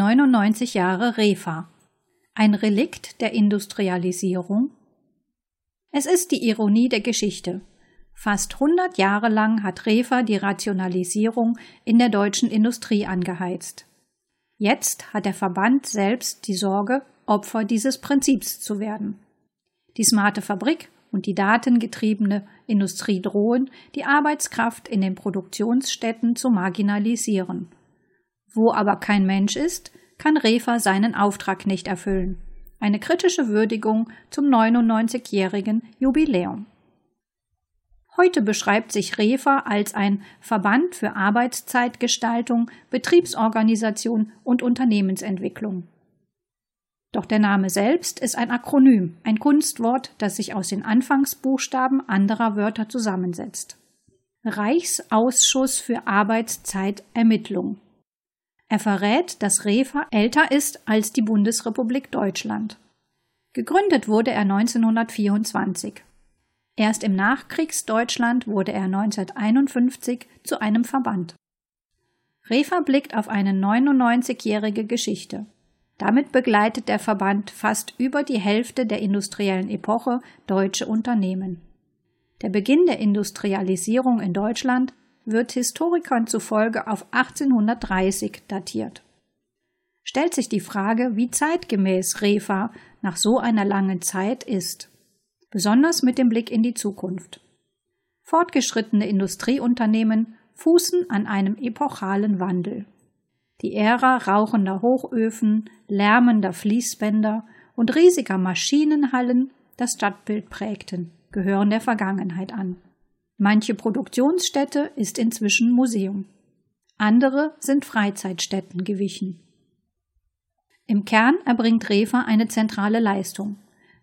99 Jahre Refa. Ein Relikt der Industrialisierung? Es ist die Ironie der Geschichte. Fast 100 Jahre lang hat Refa die Rationalisierung in der deutschen Industrie angeheizt. Jetzt hat der Verband selbst die Sorge, Opfer dieses Prinzips zu werden. Die smarte Fabrik und die datengetriebene Industrie drohen, die Arbeitskraft in den Produktionsstätten zu marginalisieren. Wo aber kein Mensch ist, kann Refa seinen Auftrag nicht erfüllen. Eine kritische Würdigung zum 99-jährigen Jubiläum. Heute beschreibt sich Refa als ein Verband für Arbeitszeitgestaltung, Betriebsorganisation und Unternehmensentwicklung. Doch der Name selbst ist ein Akronym, ein Kunstwort, das sich aus den Anfangsbuchstaben anderer Wörter zusammensetzt. Reichsausschuss für Arbeitszeitermittlung. Er verrät, dass Refa älter ist als die Bundesrepublik Deutschland. Gegründet wurde er 1924. Erst im Nachkriegsdeutschland wurde er 1951 zu einem Verband. Refa blickt auf eine 99-jährige Geschichte. Damit begleitet der Verband fast über die Hälfte der industriellen Epoche deutsche Unternehmen. Der Beginn der Industrialisierung in Deutschland wird Historikern zufolge auf 1830 datiert. Stellt sich die Frage, wie zeitgemäß Refa nach so einer langen Zeit ist, besonders mit dem Blick in die Zukunft. Fortgeschrittene Industrieunternehmen fußen an einem epochalen Wandel. Die Ära rauchender Hochöfen, lärmender Fließbänder und riesiger Maschinenhallen das Stadtbild prägten, gehören der Vergangenheit an. Manche Produktionsstätte ist inzwischen Museum. Andere sind Freizeitstätten gewichen. Im Kern erbringt Refa eine zentrale Leistung.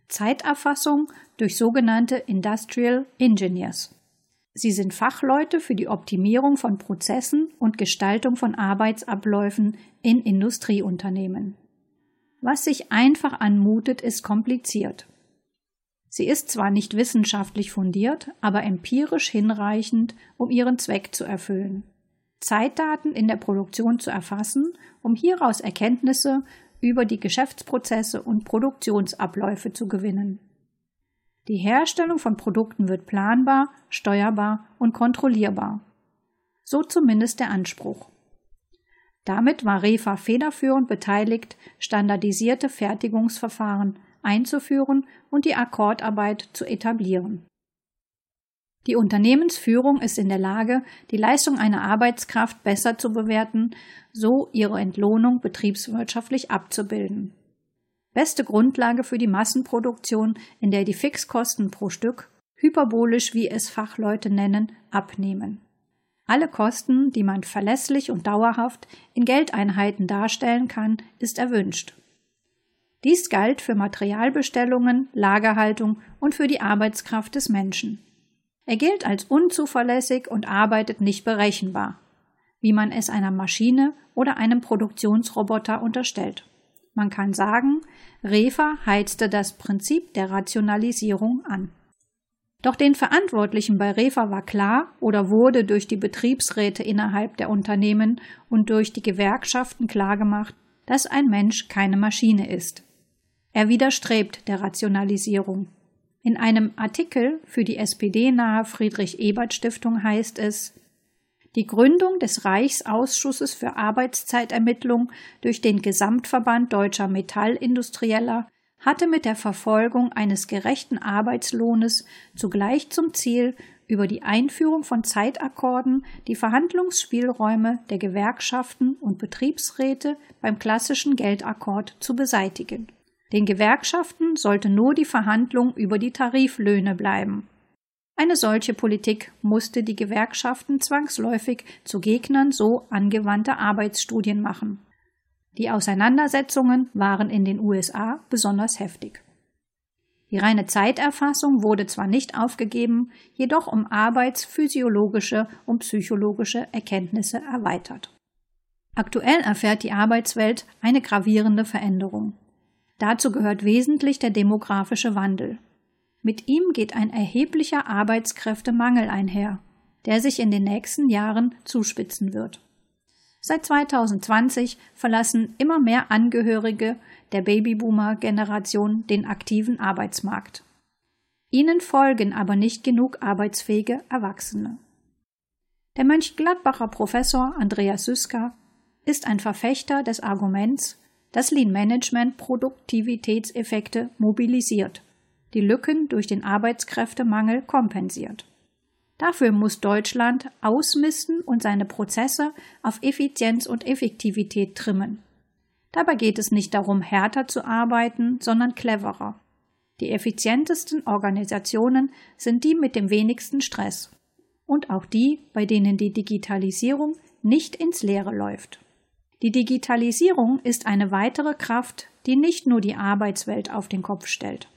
Zeiterfassung durch sogenannte Industrial Engineers. Sie sind Fachleute für die Optimierung von Prozessen und Gestaltung von Arbeitsabläufen in Industrieunternehmen. Was sich einfach anmutet, ist kompliziert. Sie ist zwar nicht wissenschaftlich fundiert, aber empirisch hinreichend, um ihren Zweck zu erfüllen. Zeitdaten in der Produktion zu erfassen, um hieraus Erkenntnisse über die Geschäftsprozesse und Produktionsabläufe zu gewinnen. Die Herstellung von Produkten wird planbar, steuerbar und kontrollierbar. So zumindest der Anspruch. Damit war Refa federführend beteiligt, standardisierte Fertigungsverfahren einzuführen und die Akkordarbeit zu etablieren. Die Unternehmensführung ist in der Lage, die Leistung einer Arbeitskraft besser zu bewerten, so ihre Entlohnung betriebswirtschaftlich abzubilden beste Grundlage für die Massenproduktion, in der die Fixkosten pro Stück, hyperbolisch wie es Fachleute nennen, abnehmen. Alle Kosten, die man verlässlich und dauerhaft in Geldeinheiten darstellen kann, ist erwünscht. Dies galt für Materialbestellungen, Lagerhaltung und für die Arbeitskraft des Menschen. Er gilt als unzuverlässig und arbeitet nicht berechenbar, wie man es einer Maschine oder einem Produktionsroboter unterstellt. Man kann sagen, Refa heizte das Prinzip der Rationalisierung an. Doch den Verantwortlichen bei Refa war klar oder wurde durch die Betriebsräte innerhalb der Unternehmen und durch die Gewerkschaften klargemacht, dass ein Mensch keine Maschine ist. Er widerstrebt der Rationalisierung. In einem Artikel für die SPD-nahe Friedrich-Ebert-Stiftung heißt es, die Gründung des Reichsausschusses für Arbeitszeitermittlung durch den Gesamtverband deutscher Metallindustrieller hatte mit der Verfolgung eines gerechten Arbeitslohnes zugleich zum Ziel, über die Einführung von Zeitakkorden die Verhandlungsspielräume der Gewerkschaften und Betriebsräte beim klassischen Geldakkord zu beseitigen. Den Gewerkschaften sollte nur die Verhandlung über die Tariflöhne bleiben. Eine solche Politik musste die Gewerkschaften zwangsläufig zu Gegnern so angewandter Arbeitsstudien machen. Die Auseinandersetzungen waren in den USA besonders heftig. Die reine Zeiterfassung wurde zwar nicht aufgegeben, jedoch um arbeitsphysiologische und psychologische Erkenntnisse erweitert. Aktuell erfährt die Arbeitswelt eine gravierende Veränderung. Dazu gehört wesentlich der demografische Wandel. Mit ihm geht ein erheblicher Arbeitskräftemangel einher, der sich in den nächsten Jahren zuspitzen wird. Seit 2020 verlassen immer mehr Angehörige der Babyboomer-Generation den aktiven Arbeitsmarkt. Ihnen folgen aber nicht genug arbeitsfähige Erwachsene. Der Mönchgladbacher Professor Andreas Süska ist ein Verfechter des Arguments, dass Lean Management Produktivitätseffekte mobilisiert, die Lücken durch den Arbeitskräftemangel kompensiert. Dafür muss Deutschland ausmisten und seine Prozesse auf Effizienz und Effektivität trimmen. Dabei geht es nicht darum, härter zu arbeiten, sondern cleverer. Die effizientesten Organisationen sind die mit dem wenigsten Stress und auch die, bei denen die Digitalisierung nicht ins Leere läuft. Die Digitalisierung ist eine weitere Kraft, die nicht nur die Arbeitswelt auf den Kopf stellt.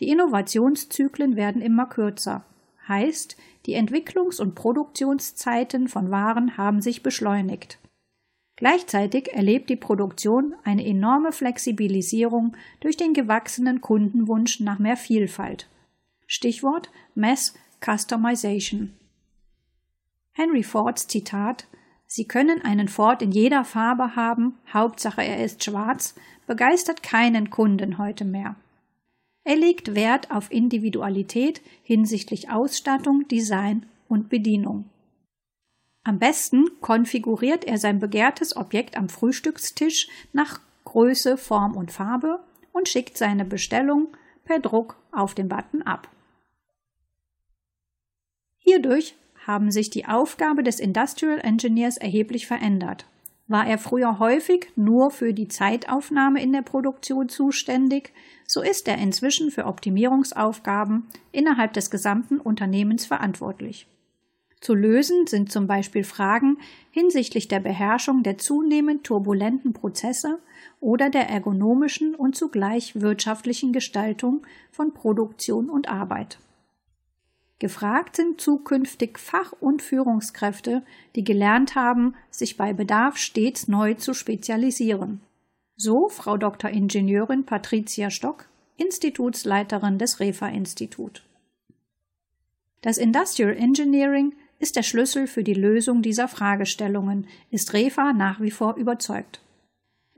Die Innovationszyklen werden immer kürzer. Heißt, die Entwicklungs- und Produktionszeiten von Waren haben sich beschleunigt. Gleichzeitig erlebt die Produktion eine enorme Flexibilisierung durch den gewachsenen Kundenwunsch nach mehr Vielfalt. Stichwort Mass Customization. Henry Fords Zitat Sie können einen Ford in jeder Farbe haben, Hauptsache er ist schwarz, begeistert keinen Kunden heute mehr. Er legt Wert auf Individualität hinsichtlich Ausstattung, Design und Bedienung. Am besten konfiguriert er sein begehrtes Objekt am Frühstückstisch nach Größe, Form und Farbe und schickt seine Bestellung per Druck auf den Button ab. Hierdurch haben sich die Aufgabe des Industrial Engineers erheblich verändert. War er früher häufig nur für die Zeitaufnahme in der Produktion zuständig, so ist er inzwischen für Optimierungsaufgaben innerhalb des gesamten Unternehmens verantwortlich. Zu lösen sind zum Beispiel Fragen hinsichtlich der Beherrschung der zunehmend turbulenten Prozesse oder der ergonomischen und zugleich wirtschaftlichen Gestaltung von Produktion und Arbeit. Gefragt sind zukünftig Fach- und Führungskräfte, die gelernt haben, sich bei Bedarf stets neu zu spezialisieren. So Frau Dr. Ingenieurin Patricia Stock, Institutsleiterin des REFA-Institut. Das Industrial Engineering ist der Schlüssel für die Lösung dieser Fragestellungen, ist REFA nach wie vor überzeugt.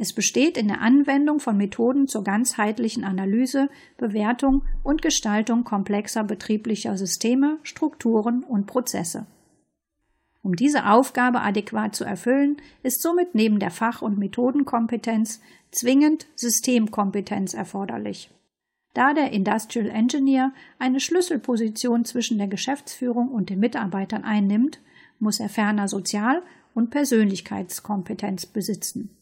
Es besteht in der Anwendung von Methoden zur ganzheitlichen Analyse, Bewertung und Gestaltung komplexer betrieblicher Systeme, Strukturen und Prozesse. Um diese Aufgabe adäquat zu erfüllen, ist somit neben der Fach- und Methodenkompetenz zwingend Systemkompetenz erforderlich. Da der Industrial Engineer eine Schlüsselposition zwischen der Geschäftsführung und den Mitarbeitern einnimmt, muss er ferner Sozial- und Persönlichkeitskompetenz besitzen.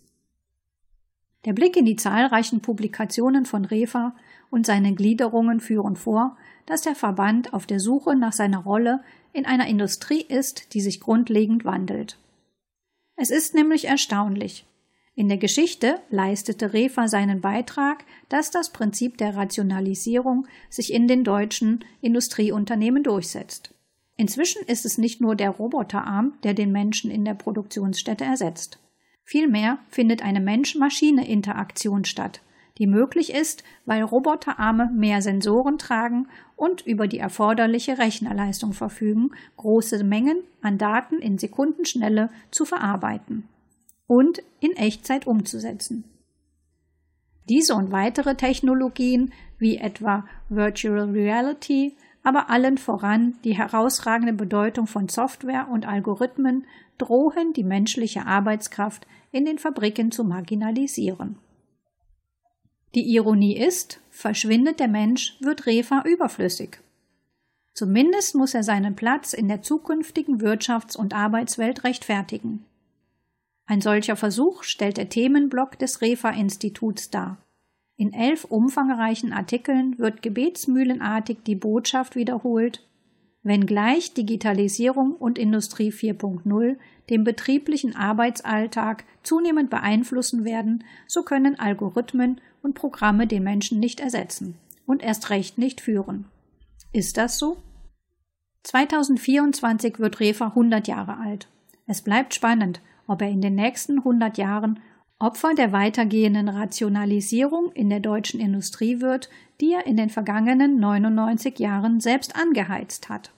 Der Blick in die zahlreichen Publikationen von Refa und seine Gliederungen führen vor, dass der Verband auf der Suche nach seiner Rolle in einer Industrie ist, die sich grundlegend wandelt. Es ist nämlich erstaunlich. In der Geschichte leistete Refa seinen Beitrag, dass das Prinzip der Rationalisierung sich in den deutschen Industrieunternehmen durchsetzt. Inzwischen ist es nicht nur der Roboterarm, der den Menschen in der Produktionsstätte ersetzt. Vielmehr findet eine Mensch-Maschine-Interaktion statt, die möglich ist, weil Roboterarme mehr Sensoren tragen und über die erforderliche Rechnerleistung verfügen, große Mengen an Daten in Sekundenschnelle zu verarbeiten und in Echtzeit umzusetzen. Diese und weitere Technologien wie etwa Virtual Reality, aber allen voran die herausragende Bedeutung von Software und Algorithmen drohen die menschliche Arbeitskraft in den Fabriken zu marginalisieren. Die Ironie ist, verschwindet der Mensch, wird Refa überflüssig. Zumindest muss er seinen Platz in der zukünftigen Wirtschafts- und Arbeitswelt rechtfertigen. Ein solcher Versuch stellt der Themenblock des Refa-Instituts dar. In elf umfangreichen Artikeln wird gebetsmühlenartig die Botschaft wiederholt, wenngleich Digitalisierung und Industrie 4.0 den betrieblichen Arbeitsalltag zunehmend beeinflussen werden, so können Algorithmen und Programme den Menschen nicht ersetzen und erst recht nicht führen. Ist das so? 2024 wird Refa 100 Jahre alt. Es bleibt spannend, ob er in den nächsten 100 Jahren Opfer der weitergehenden Rationalisierung in der deutschen Industrie wird, die er in den vergangenen 99 Jahren selbst angeheizt hat.